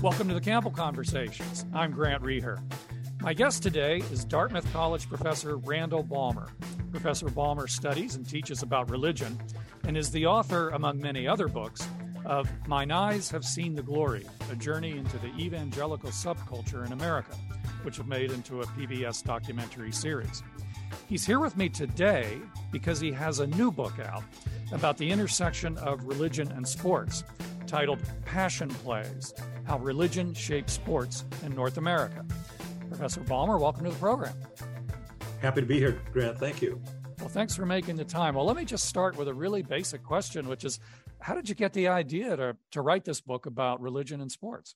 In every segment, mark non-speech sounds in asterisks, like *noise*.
Welcome to the Campbell Conversations. I'm Grant Reeher. My guest today is Dartmouth College professor Randall Balmer. Professor Balmer studies and teaches about religion and is the author, among many other books, of Mine Eyes Have Seen the Glory, a journey into the evangelical subculture in America, which was made into a PBS documentary series. He's here with me today because he has a new book out about the intersection of religion and sports titled Passion Plays How Religion Shapes Sports in North America. Professor Balmer, welcome to the program. Happy to be here, Grant. Thank you. Well, thanks for making the time. Well, let me just start with a really basic question, which is how did you get the idea to, to write this book about religion and sports?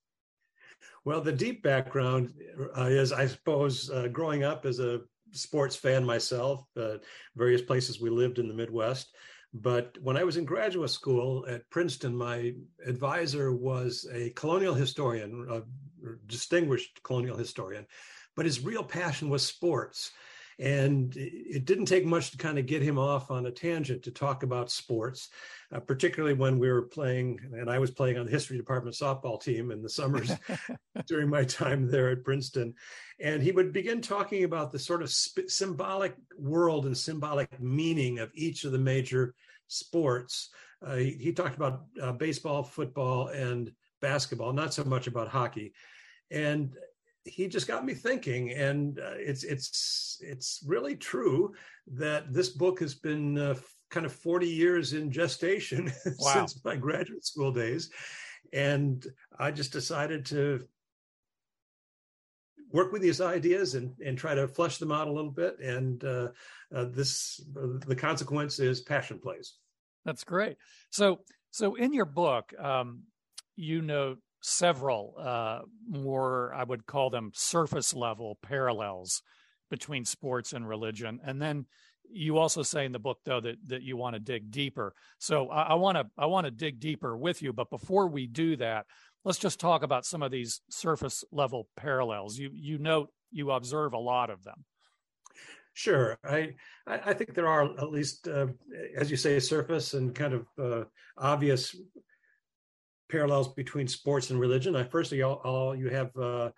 Well, the deep background uh, is, I suppose, uh, growing up as a sports fan myself, uh, various places we lived in the Midwest. But when I was in graduate school at Princeton, my advisor was a colonial historian, a distinguished colonial historian, but his real passion was sports. And it didn't take much to kind of get him off on a tangent to talk about sports, uh, particularly when we were playing, and I was playing on the history department softball team in the summers *laughs* during my time there at Princeton. And he would begin talking about the sort of sp- symbolic world and symbolic meaning of each of the major sports. Uh, he, he, talked about uh, baseball, football, and basketball, not so much about hockey. And he just got me thinking, and uh, it's it's it's really true that this book has been uh, kind of 40 years in gestation *laughs* wow. since my graduate school days, and I just decided to work with these ideas and and try to flesh them out a little bit. And uh, uh this the consequence is passion plays. That's great. So so in your book, um, you note several uh, more, I would call them surface level parallels between sports and religion. And then you also say in the book though that that you want to dig deeper. So I want to I want to dig deeper with you. But before we do that, let's just talk about some of these surface level parallels. You you note you observe a lot of them. Sure, I I think there are at least, uh, as you say, surface and kind of uh, obvious parallels between sports and religion. I first all, you have uh,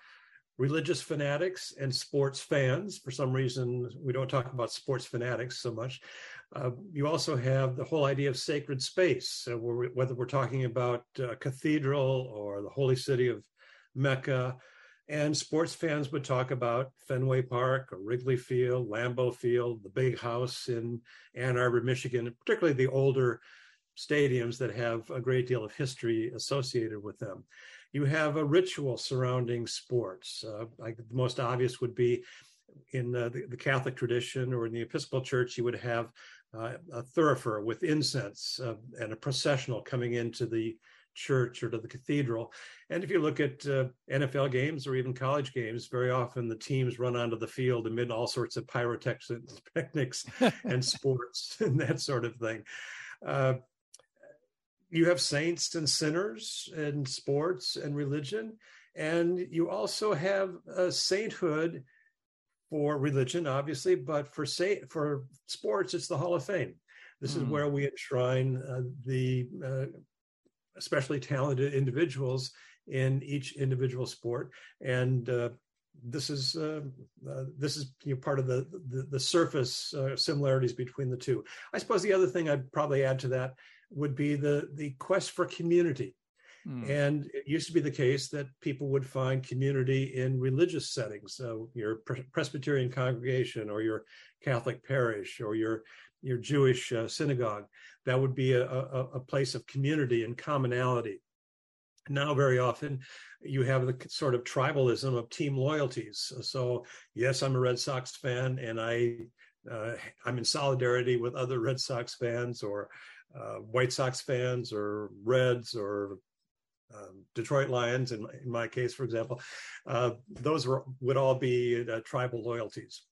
religious fanatics and sports fans. For some reason, we don't talk about sports fanatics so much. Uh, you also have the whole idea of sacred space, so we're, whether we're talking about a cathedral or the holy city of Mecca. And sports fans would talk about Fenway Park or Wrigley Field, Lambeau Field, the big house in Ann Arbor, Michigan, particularly the older stadiums that have a great deal of history associated with them. You have a ritual surrounding sports. Uh, like the most obvious would be in uh, the, the, Catholic tradition or in the Episcopal Church, you would have uh, a thurifer with incense uh, and a processional coming into the church or to the cathedral. And if you look at uh, NFL games or even college games, very often the teams run onto the field amid all sorts of pyrotechnics *laughs* and *laughs* sports and that sort of thing. Uh, you have saints and sinners and sports and religion, and you also have a sainthood for religion, obviously, but for say, for sports, it's the Hall of Fame. This mm. is hmm. where we enshrine uh, the uh, especially talented individuals in each individual sport, and uh, this is uh, uh, this is you know, part of the the, the surface uh, similarities between the two. I suppose the other thing I'd probably add to that would be the the quest for community. Mm. And it used to be the case that people would find community in religious settings. So your Presbyterian congregation or your Catholic parish or your your Jewish uh, synagogue, that would be a, a, a place of community and commonality. Now, very often, you have the sort of tribalism of team loyalties. So, yes, I'm a Red Sox fan, and I uh, I'm in solidarity with other Red Sox fans, or uh, White Sox fans or Reds or um, Detroit Lions, in my, in my, case, for example, uh, those were, would all be uh, tribal loyalties.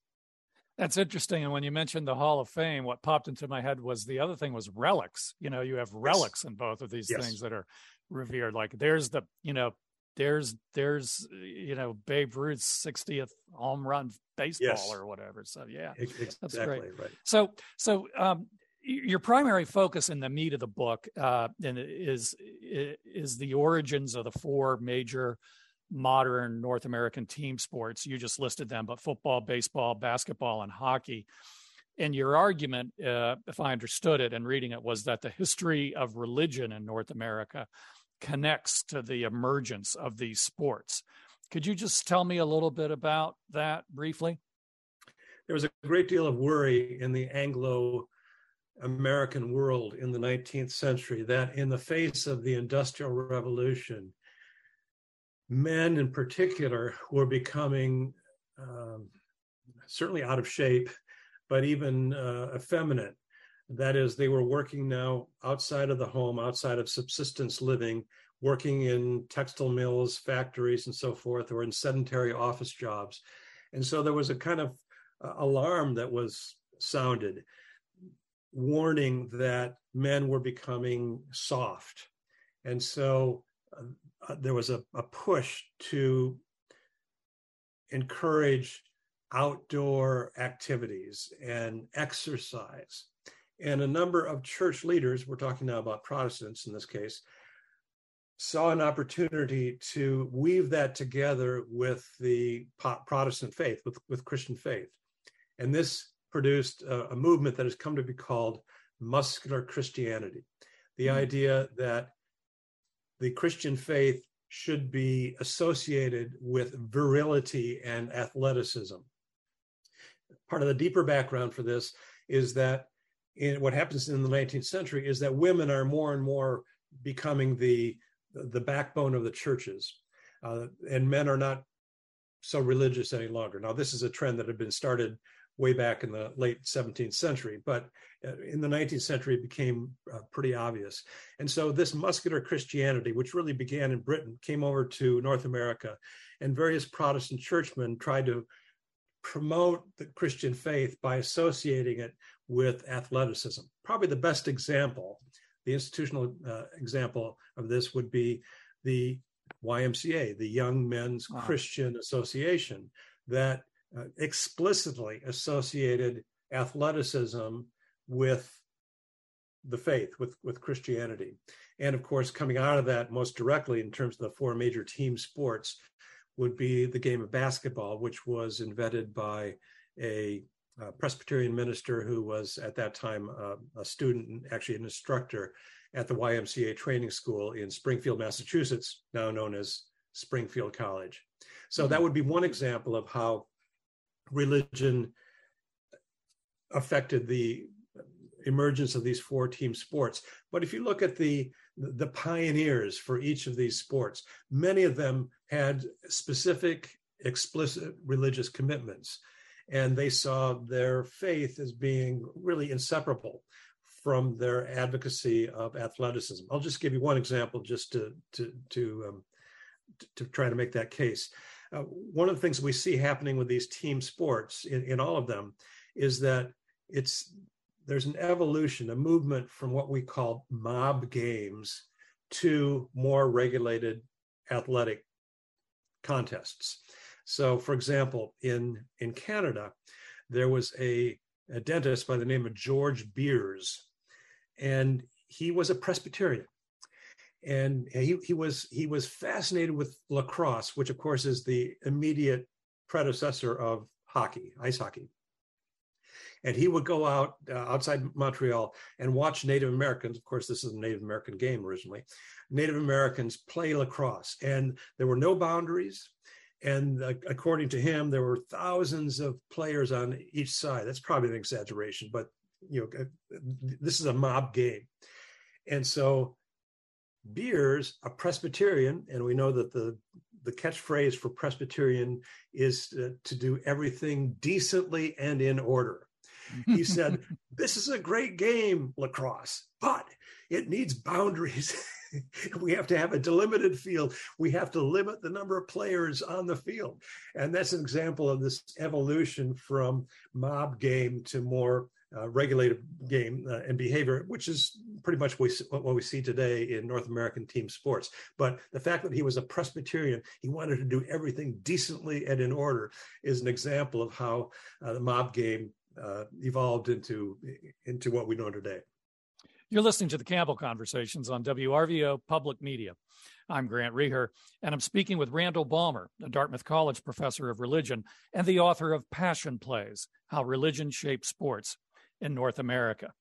That's interesting. And when you mentioned the Hall of Fame, what popped into my head was the other thing was relics. You know, you have relics yes. in both of these yes. things that are revered. Like there's the, you know, there's there's you know Babe Ruth's 60th home run baseball yes. or whatever. So yeah, exactly, that's great. Right. So so um, your primary focus in the meat of the book uh, is is the origins of the four major modern North American team sports. You just listed them, but football, baseball, basketball, and hockey. And your argument, uh, if I understood it and reading it, was that the history of religion in North America connects to the emergence of these sports. Could you just tell me a little bit about that briefly? There was a great deal of worry in the Anglo American world in the 19th century that in the face of the Industrial Revolution, men in particular were becoming um, certainly out of shape, but even uh, effeminate. That is, they were working now outside of the home, outside of subsistence living, working in textile mills, factories, and so forth, or in sedentary office jobs. And so there was a kind of uh, alarm that was sounded, warning that men were becoming soft. And so uh, uh, there was a, a push to encourage outdoor activities and exercise. And a number of church leaders, we're talking now about Protestants in this case, saw an opportunity to weave that together with the Protestant faith, with, with Christian faith. And this produced a, a movement that has come to be called muscular Christianity. The mm-hmm. idea that the Christian faith should be associated with virility and athleticism. Part of the deeper background for this is that in what happens in the 19th century is that women are more and more becoming the the backbone of the churches, uh, and men are not so religious any longer. Now, this is a trend that had been started way back in the late 17th century, but uh, in the 19th century it became uh, pretty obvious. And so this muscular Christianity, which really began in Britain, came over to North America, and various Protestant churchmen tried to promote the Christian faith by associating it with athleticism. Probably the best example, the institutional uh, example of this would be the YMCA, the Young Men's wow. Christian Association, that explicitly associated athleticism with the faith, with, with Christianity. And of course, coming out of that most directly in terms of the four major team sports would be the game of basketball, which was invented by a, a Presbyterian minister who was at that time uh, a student, actually an instructor at the YMCA training school in Springfield, Massachusetts, now known as Springfield College. So that mm-hmm. would be one example of how religion affected the emergence of these four team sports. But if you look at the the pioneers for each of these sports, many of them had specific explicit religious commitments and they saw their faith as being really inseparable from their advocacy of athleticism. I'll just give you one example just to to to um, to try to make that case. Uh, one of the things we see happening with these team sports in, in all of them is that it's there's an evolution, a movement from what we call mob games to more regulated athletic contests. So, for example, in in Canada, there was a, a dentist by the name of George Beers, and he was a Presbyterian and he, he was he was fascinated with lacrosse, which of course is the immediate predecessor of hockey, ice hockey. And he would go out uh, outside Montreal and watch Native Americans. Of course, this is a Native American game originally. Native Americans play lacrosse, and there were no boundaries. And uh, according to him, there were thousands of players on each side. That's probably an exaggeration, but you know, uh, this is a mob game. And so Beers, a Presbyterian, and we know that the the catchphrase for Presbyterian is to, to do everything decently and in order. He *laughs* said, "This is a great game, lacrosse, but it needs boundaries." *laughs* we have to have a delimited field. We have to limit the number of players on the field. And that's an example of this evolution from mob game to more uh, regulated game uh, and behavior, which is pretty much what we, see today in North American team sports. But the fact that he was a Presbyterian, he wanted to do everything decently and in order, is an example of how uh, the mob game uh, evolved into into what we know today. You're listening to the Campbell Conversations on WRVO Public Media. I'm Grant Reeher, and I'm speaking with Randall Balmer, a Dartmouth College professor of religion and the author of Passion Plays How Religion Shaped Sports in North America.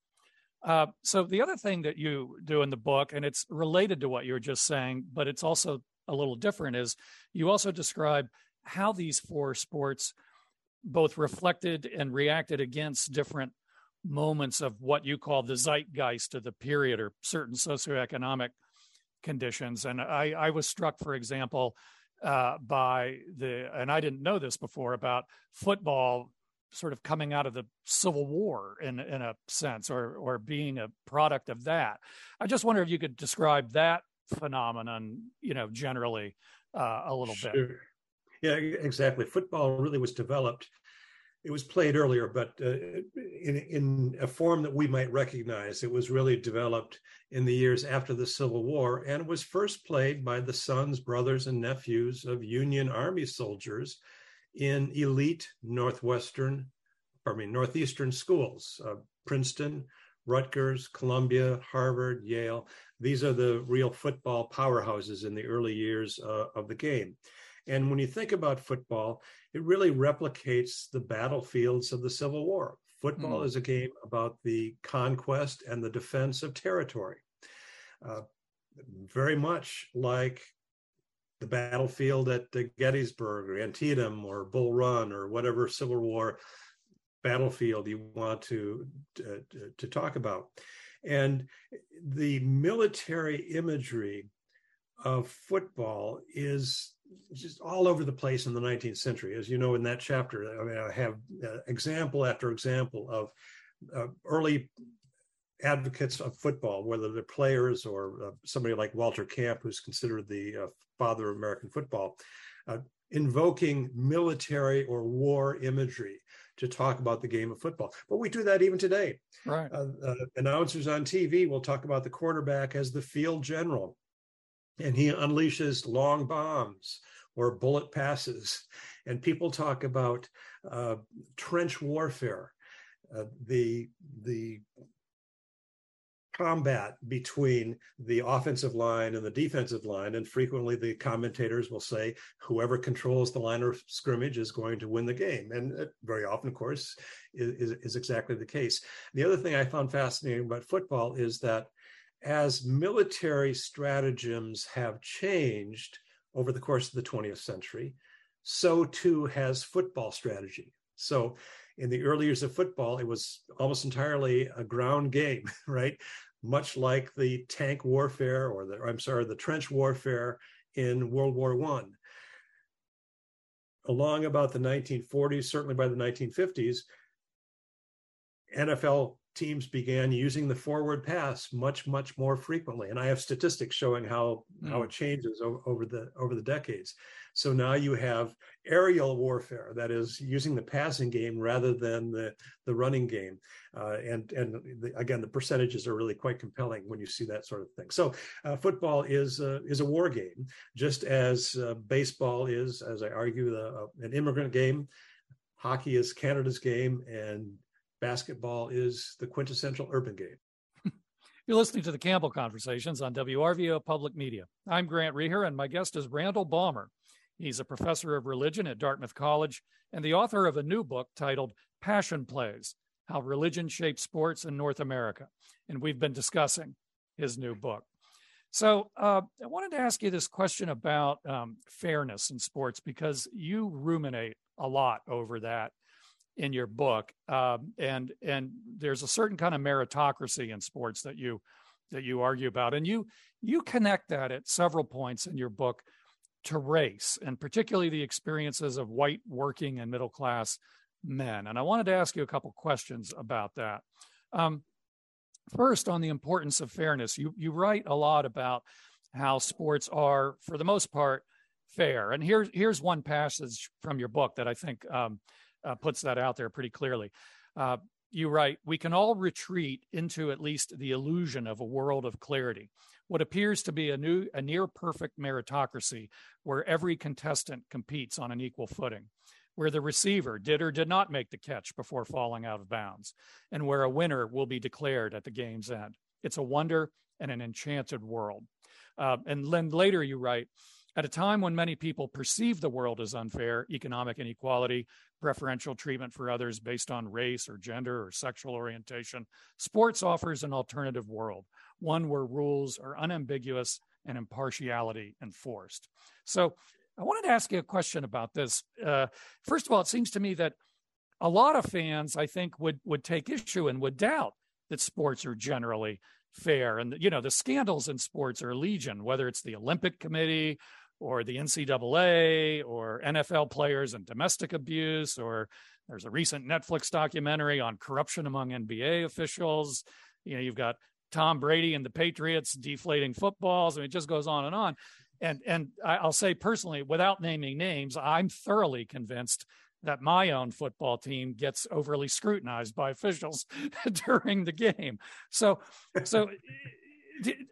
Uh, so, the other thing that you do in the book, and it's related to what you were just saying, but it's also a little different, is you also describe how these four sports both reflected and reacted against different moments of what you call the zeitgeist of the period or certain socioeconomic conditions. And I, I was struck, for example, uh, by the, and I didn't know this before about football sort of coming out of the Civil War in in a sense, or or being a product of that. I just wonder if you could describe that phenomenon, you know, generally uh, a little sure. bit. Yeah, exactly. Football really was developed it was played earlier, but uh, in in a form that we might recognize. It was really developed in the years after the Civil War, and was first played by the sons, brothers, and nephews of Union Army soldiers in elite northwestern, pardon me, northeastern schools: uh, Princeton, Rutgers, Columbia, Harvard, Yale. These are the real football powerhouses in the early years uh, of the game. And when you think about football, it really replicates the battlefields of the Civil War. Football mm. is a game about the conquest and the defense of territory. Uh, very much like the battlefield at Gettysburg or Antietam or Bull Run or whatever Civil War battlefield you want to, to, to talk about. And the military imagery of football is just all over the place in the 19th century. As you know, in that chapter, I mean, I have uh, example after example of uh, early advocates of football, whether they're players or uh, somebody like Walter Camp, who's considered the uh, father of American football, uh, invoking military or war imagery to talk about the game of football. But we do that even today. Right. Uh, announcers on TV will talk about the quarterback as the field general and he unleashes long bombs or bullet passes. And people talk about uh, trench warfare, uh, the the combat between the offensive line and the defensive line. And frequently the commentators will say, whoever controls the line of scrimmage is going to win the game. And very often, of course, is, is exactly the case. The other thing I found fascinating about football is that as military stratagems have changed over the course of the 20th century, so too has football strategy. So, in the early years of football, it was almost entirely a ground game, *laughs* right? Much like the tank warfare or the, I'm sorry, the trench warfare in World War One. Along about the 1940s, certainly by the 1950s, NFL teams began using the forward pass much much more frequently and i have statistics showing how mm. how hmm. it changes over, over, the over the decades so now you have aerial warfare that is using the passing game rather than the the running game uh, and and the, again the percentages are really quite compelling when you see that sort of thing so uh, football is uh, is a war game just as uh, baseball is as i argue the, uh, an immigrant game hockey is canada's game and basketball is the quintessential urban game. *laughs* You're listening to the Campbell Conversations on WRVO Public Media. I'm Grant Reeher, and my guest is Randall Balmer. He's a professor of religion at Dartmouth College and the author of a new book titled Passion Plays How Religion Shapes Sports in North America. And we've been discussing his new book. So uh, I wanted to ask you this question about um, fairness in sports because you ruminate a lot over that in your book, um, and and there's a certain kind of meritocracy in sports that you that you argue about, and you you connect that at several points in your book to race, and particularly the experiences of white working and middle class men. And I wanted to ask you a couple questions about that. Um, first, on the importance of fairness, you you write a lot about how sports are, for the most part, fair. And here's here's one passage from your book that I think um, uh, puts that out there pretty clearly. Uh, you write, we can all retreat into at least the illusion of a world of clarity, what appears to be a new, a near perfect meritocracy where every contestant competes on an equal footing, where the receiver did or did not make the catch before falling out of bounds, and where a winner will be declared at the game's end. It's a wonder and an enchanted world. Uh, and then later you write, at a time when many people perceive the world as unfair, economic inequality, preferential treatment for others based on race or gender or sexual orientation, sports offers an alternative world, one where rules are unambiguous and impartiality enforced. So I wanted to ask you a question about this. Uh, first of all, it seems to me that a lot of fans, I think, would would take issue and would doubt that sports are generally fair. And you know, the scandals in sports are legion, whether it's the Olympic Committee or the NCAA or NFL players and domestic abuse, or there's a recent Netflix documentary on corruption among NBA officials. You know, you've got Tom Brady and the Patriots deflating footballs. I mean, it just goes on and on. And and I'll say personally, without naming names, I'm thoroughly convinced that my own football team gets overly scrutinized by officials *laughs* during the game. So, so *laughs*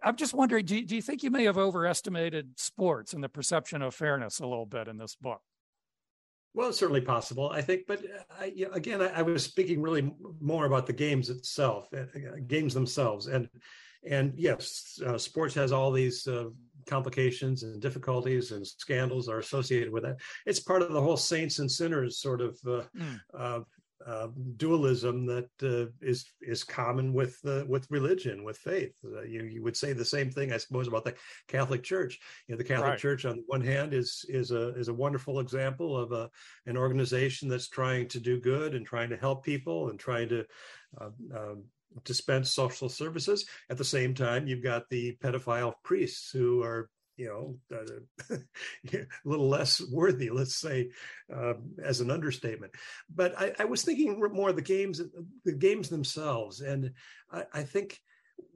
I'm just wondering, do, do you think you may have overestimated sports and the perception of fairness a little bit in this book? Well, it's certainly possible, I think. But I, again, I, I, was speaking really more about the games itself, uh, games themselves, and and yes, uh, sports has all these uh, complications and difficulties and scandals are associated with it. It's part of the whole saints and sinners sort of uh, mm. Uh, dualism that uh, is is common with uh, with religion, with faith. Uh, you you would say the same thing, I suppose, about the Catholic Church. You know, the Catholic right. Church, on the one hand, is is a is a wonderful example of a an organization that's trying to do good and trying to help people and trying to uh, dispense social services. At the same time, you've got the pedophile priests who are you know, uh, *laughs* a little less worthy, let's say, uh, as an understatement. But I, I, was thinking more of the games, the games themselves, and I, I, think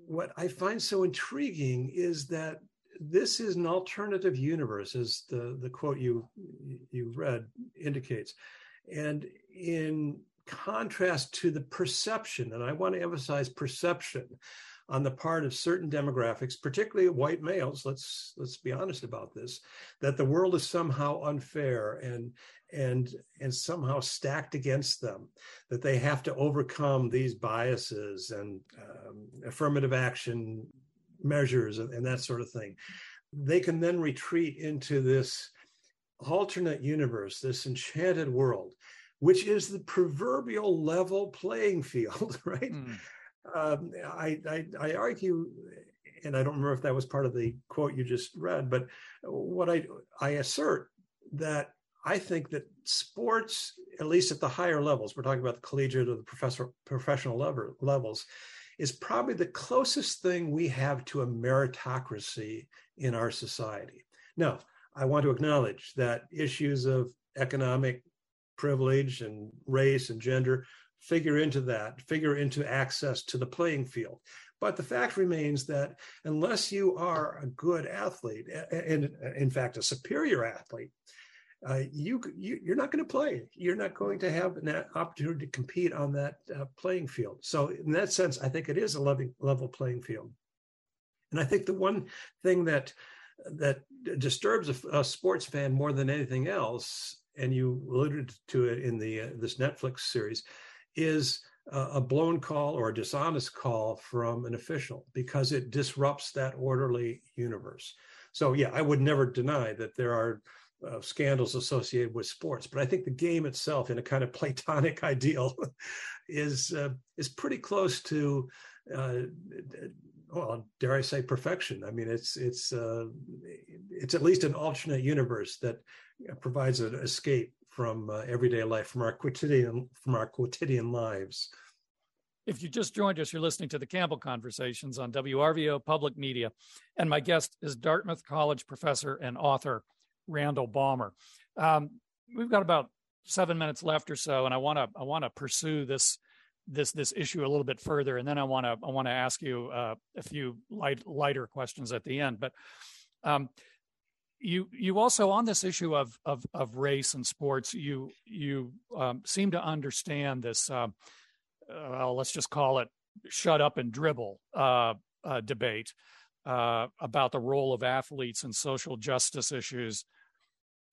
what I find so intriguing is that this is an alternative universe, as the the quote you you read indicates, and in contrast to the perception, and I want to emphasize perception on the part of certain demographics, particularly white males, let's let's be honest about this, that the world is somehow unfair and and and somehow stacked against them, that they have to overcome these biases and um, affirmative action measures and, and that sort of thing. They can then retreat into this alternate universe, this enchanted world which is the proverbial level playing field, *laughs* right? Mm. Um, I, I, I argue, and I don't remember if that was part of the quote you just read, but what I I assert that I think that sports, at least at the higher levels, we're talking about the collegiate or the professor, professional level, levels, is probably the closest thing we have to a meritocracy in our society. Now, I want to acknowledge that issues of economic privilege and race and gender figure into that, figure into access to the playing field. But the fact remains that unless you are a good athlete, and in fact, a superior athlete, uh, you, you are not going to play. You're not going to have an opportunity to compete on that uh, playing field. So in that sense, I think it is a level, playing field. And I think the one thing that that disturbs a, a sports fan more than anything else and you alluded to it in the uh, this Netflix series, is a blown call or a dishonest call from an official because it disrupts that orderly universe. So yeah, I would never deny that there are uh, scandals associated with sports, but I think the game itself, in a kind of platonic *laughs* ideal, is uh, is pretty close to. Uh, well, dare I say perfection? I mean, it's it's uh, it's at least an alternate universe that provides an escape from uh, everyday life, from our quotidian from our quotidian lives. If you just joined us, you're listening to the Campbell Conversations on WRVO Public Media, and my guest is Dartmouth College professor and author Randall Balmer. Um, we've got about seven minutes left or so, and I want to I want to pursue this this this issue a little bit further, and then I want to I want to ask you uh, a few light, lighter questions at the end. But um, you you also on this issue of of, of race and sports you you um, seem to understand this uh, uh, let's just call it shut up and dribble uh, uh debate uh, about the role of athletes and social justice issues.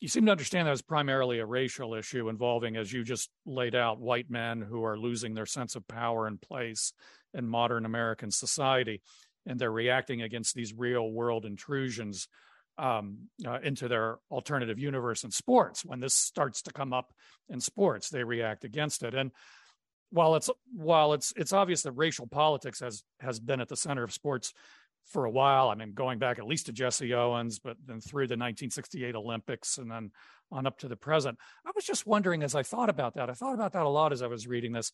You seem to understand that as primarily a racial issue involving, as you just laid out, white men who are losing their sense of power and place in modern American society, and they're reacting against these real world intrusions um, uh, into their alternative universe in sports. When this starts to come up in sports, they react against it. And while it's while it's it's obvious that racial politics has has been at the center of sports for a while. I mean, going back at least to Jesse Owens, but then through the 1968 Olympics and then on up to the present. I was just wondering as I thought about that, I thought about that a lot as I was reading this,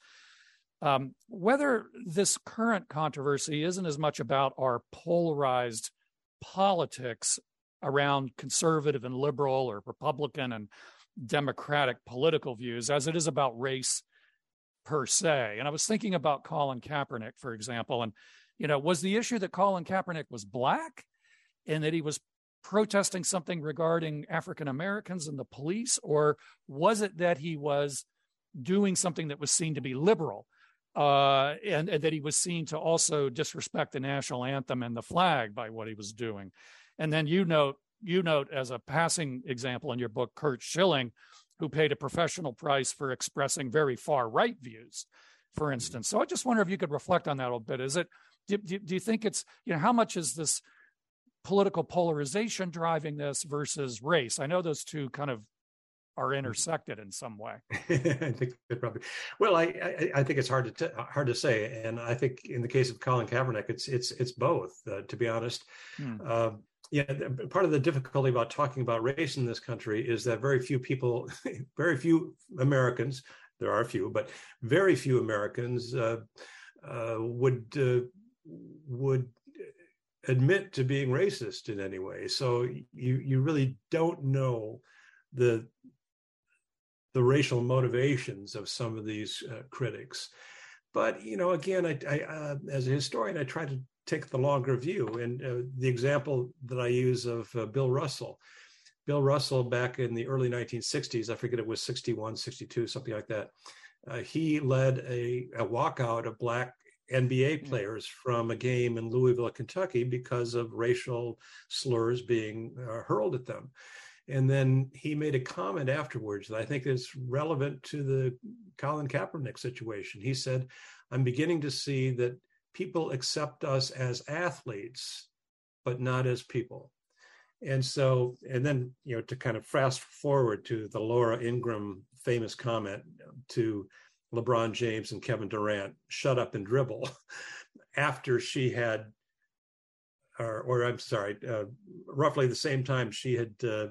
um, whether this current controversy isn't as much about our polarized politics around conservative and liberal or Republican and Democratic political views as it is about race per se. And I was thinking about Colin Kaepernick, for example, and you know, was the issue that Colin Kaepernick was black and that he was protesting something regarding African Americans and the police, or was it that he was doing something that was seen to be liberal? Uh, and, and, that he was seen to also disrespect the national anthem and the flag by what he was doing. And then you note you note as a passing example in your book, Curt Schilling, who paid a professional price for expressing very far right views, for instance. So I just wonder if you could reflect on that a little bit. Is it do, do, do you think it's you know how much is this political polarization driving this versus race? I know those two kind of are mm-hmm. intersected in some way. *laughs* I think probably. Well, I, I, I think it's hard to t- hard to say, and I think in the case of Colin Kaepernick, it's it's it's both. Uh, to be honest, hmm. uh, yeah. Part of the difficulty about talking about race in this country is that very few people, *laughs* very few Americans, there are a few, but very few Americans uh, uh would uh, would admit to being racist in any way. So you you really don't know the the racial motivations of some of these uh, critics. But you know, again, I, I uh, as a historian, I try to take the longer view. And uh, the example that I use of uh, Bill Russell, Bill Russell back in the early 1960s, I forget it was 61, 62, something like that. Uh, he led a, a walkout of black NBA mm. players from a game in Louisville, Kentucky, because of racial slurs being uh, hurled at them. And then he made a comment afterwards that I think is relevant to the Colin Kaepernick situation. He said, I'm beginning to see that people accept us as athletes, but not as people. And so, and then, you know, to kind of fast forward to the Laura Ingraham famous comment to LeBron James and Kevin Durant shut up and dribble *laughs* after she had, or, or I'm sorry, uh, roughly the same time she had uh,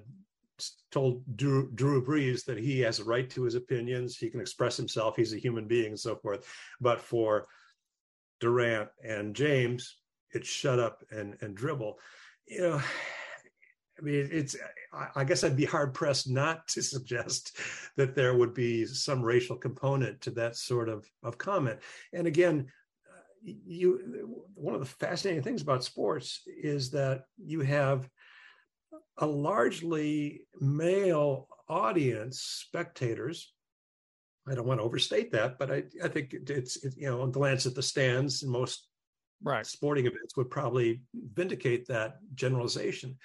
told Drew, Drew Brees that he has a right to his opinions, he can express himself, he's a human being, and so forth. But for Durant and James, it's shut up and and dribble. You know, I mean, it's. I guess I'd be hard pressed not to *laughs* suggest that there would be some racial component to that sort of of comment. And again, uh, you one of the fascinating things about sports is that you have a largely male audience, spectators. I don't want to overstate that, but I, I think it's it, you know, a glance at the stands in most right. sporting events would probably vindicate that generalization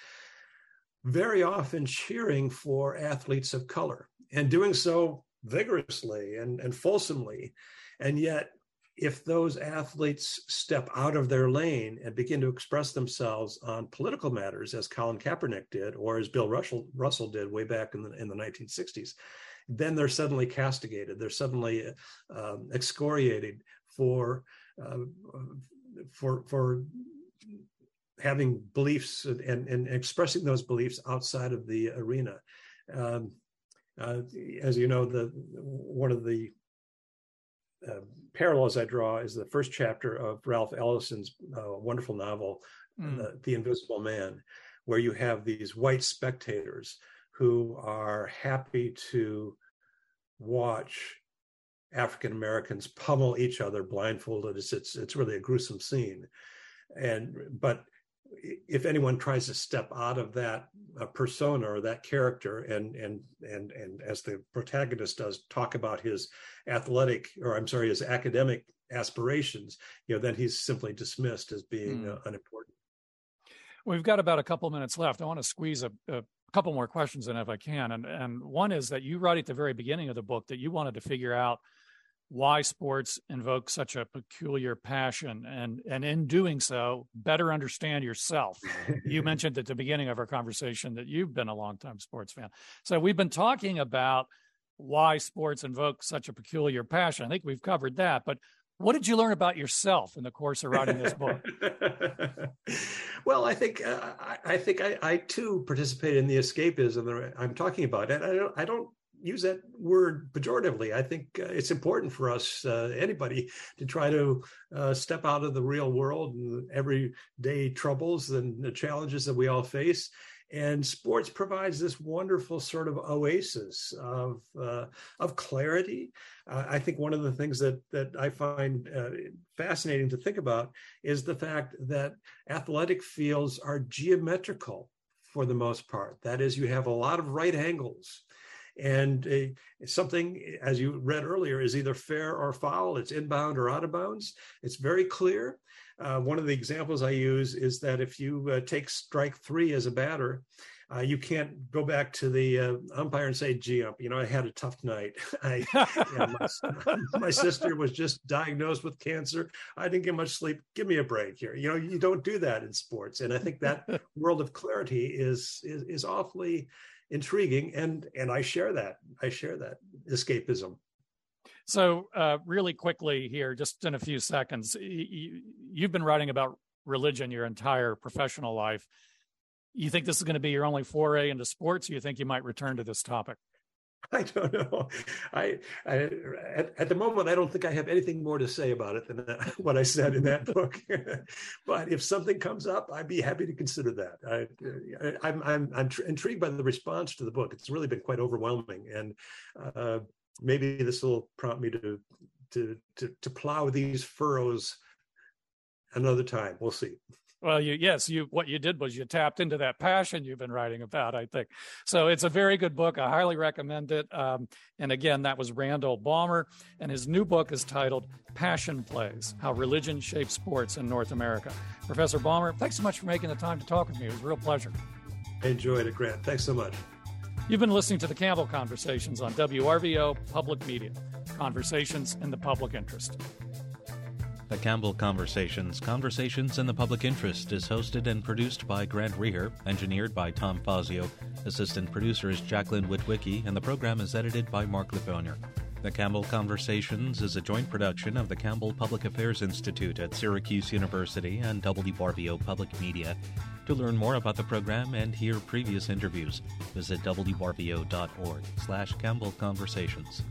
very often cheering for athletes of color and doing so vigorously and, and fulsomely. And yet, if those athletes step out of their lane and begin to express themselves on political matters, as Colin Kaepernick did, or as Bill Russell, Russell did way back in the, in the 1960s, then they're suddenly castigated. They're suddenly um, excoriated for uh, for for having beliefs and, and, expressing those beliefs outside of the arena. Um, uh, as you know, the one of the uh, parallels I draw is the first chapter of Ralph Ellison's uh, wonderful novel, mm. the, the Invisible Man, where you have these white spectators who are happy to watch African Americans pummel each other blindfolded. It's, it's it's really a gruesome scene, and but if anyone tries to step out of that uh, persona or that character and and and and as the protagonist does talk about his athletic or i'm sorry his academic aspirations you know then he's simply dismissed as being mm. uh, unimportant we've got about a couple minutes left i want to squeeze a, a a couple more questions, and if I can, and and one is that you write at the very beginning of the book that you wanted to figure out why sports invoke such a peculiar passion and and in doing so better understand yourself. You *laughs* mentioned at the beginning of our conversation that you've been a longtime sports fan. So we've been talking about why sports invoke such a peculiar passion. I think we've covered that but what did you learn about yourself in the course of writing this book? *laughs* well, I think uh, I, I, think I, I, too participate in the escapism that I'm talking about, and I don't I don't use that word pejoratively. I think uh, it's important for us, uh, anybody, to try to uh, step out of the real world and everyday troubles and the challenges that we all face. And sports provides this wonderful sort of oasis of uh, of clarity. Uh, I think one of the things that that I find uh, fascinating to think about is the fact that athletic fields are geometrical for the most part. That is, you have a lot of right angles and uh, something, as you read earlier, is either fair or foul. It's inbound or out of bounds. It's very clear. Uh, one of the examples I use is that if you uh, take strike three as a batter, uh, you can't go back to the uh, umpire and say, "Gee, you know, I had a tough night. *laughs* I, my, *laughs* my, sister was just diagnosed with cancer. I didn't get much sleep. Give me a break here." You know, you don't do that in sports, and I think that *laughs* world of clarity is is, is awfully intriguing and and i share that. I share that escapism. So uh, really quickly here just in a few seconds you've been writing about religion your entire professional life. You think this is going to be your only foray into sports or you think you might return to this topic *laughs* I don't know. I, I at, at, the moment I don't think I have anything more to say about it than *laughs* what I said in that book. *laughs* but if something comes up, I'd be happy to consider that. I, am I'm I'm, I'm tr- intrigued by the response to the book. It's really been quite overwhelming, and uh, maybe this will prompt me to to to to plow these furrows another time. We'll see. Well, you yes, you what you did was you tapped into that passion you've been writing about. I think so. It's a very good book. I highly recommend it. Um, and again, that was Randall Balmer, and his new book is titled "Passion Plays: How Religion Shapes Sports in North America." Professor Balmer, thanks so much for making the time to talk with me. It was a real pleasure. I enjoyed it, Grant. Thanks so much. You've been listening to the Campbell Conversations on WRVO Public Media, conversations in the public interest. The Campbell Conversations, Conversations in the Public Interest, is hosted and produced by Grant Reeher, engineered by Tom Fazio. Assistant producer is Jacqueline Witwicky, and the program is edited by Mark Lefonier. The Campbell Conversations is a joint production of the Campbell Public Affairs Institute at Syracuse University and WRVO Public Media. To learn more about the program and hear previous interviews, visit wrvo.org slash Campbell Conversations.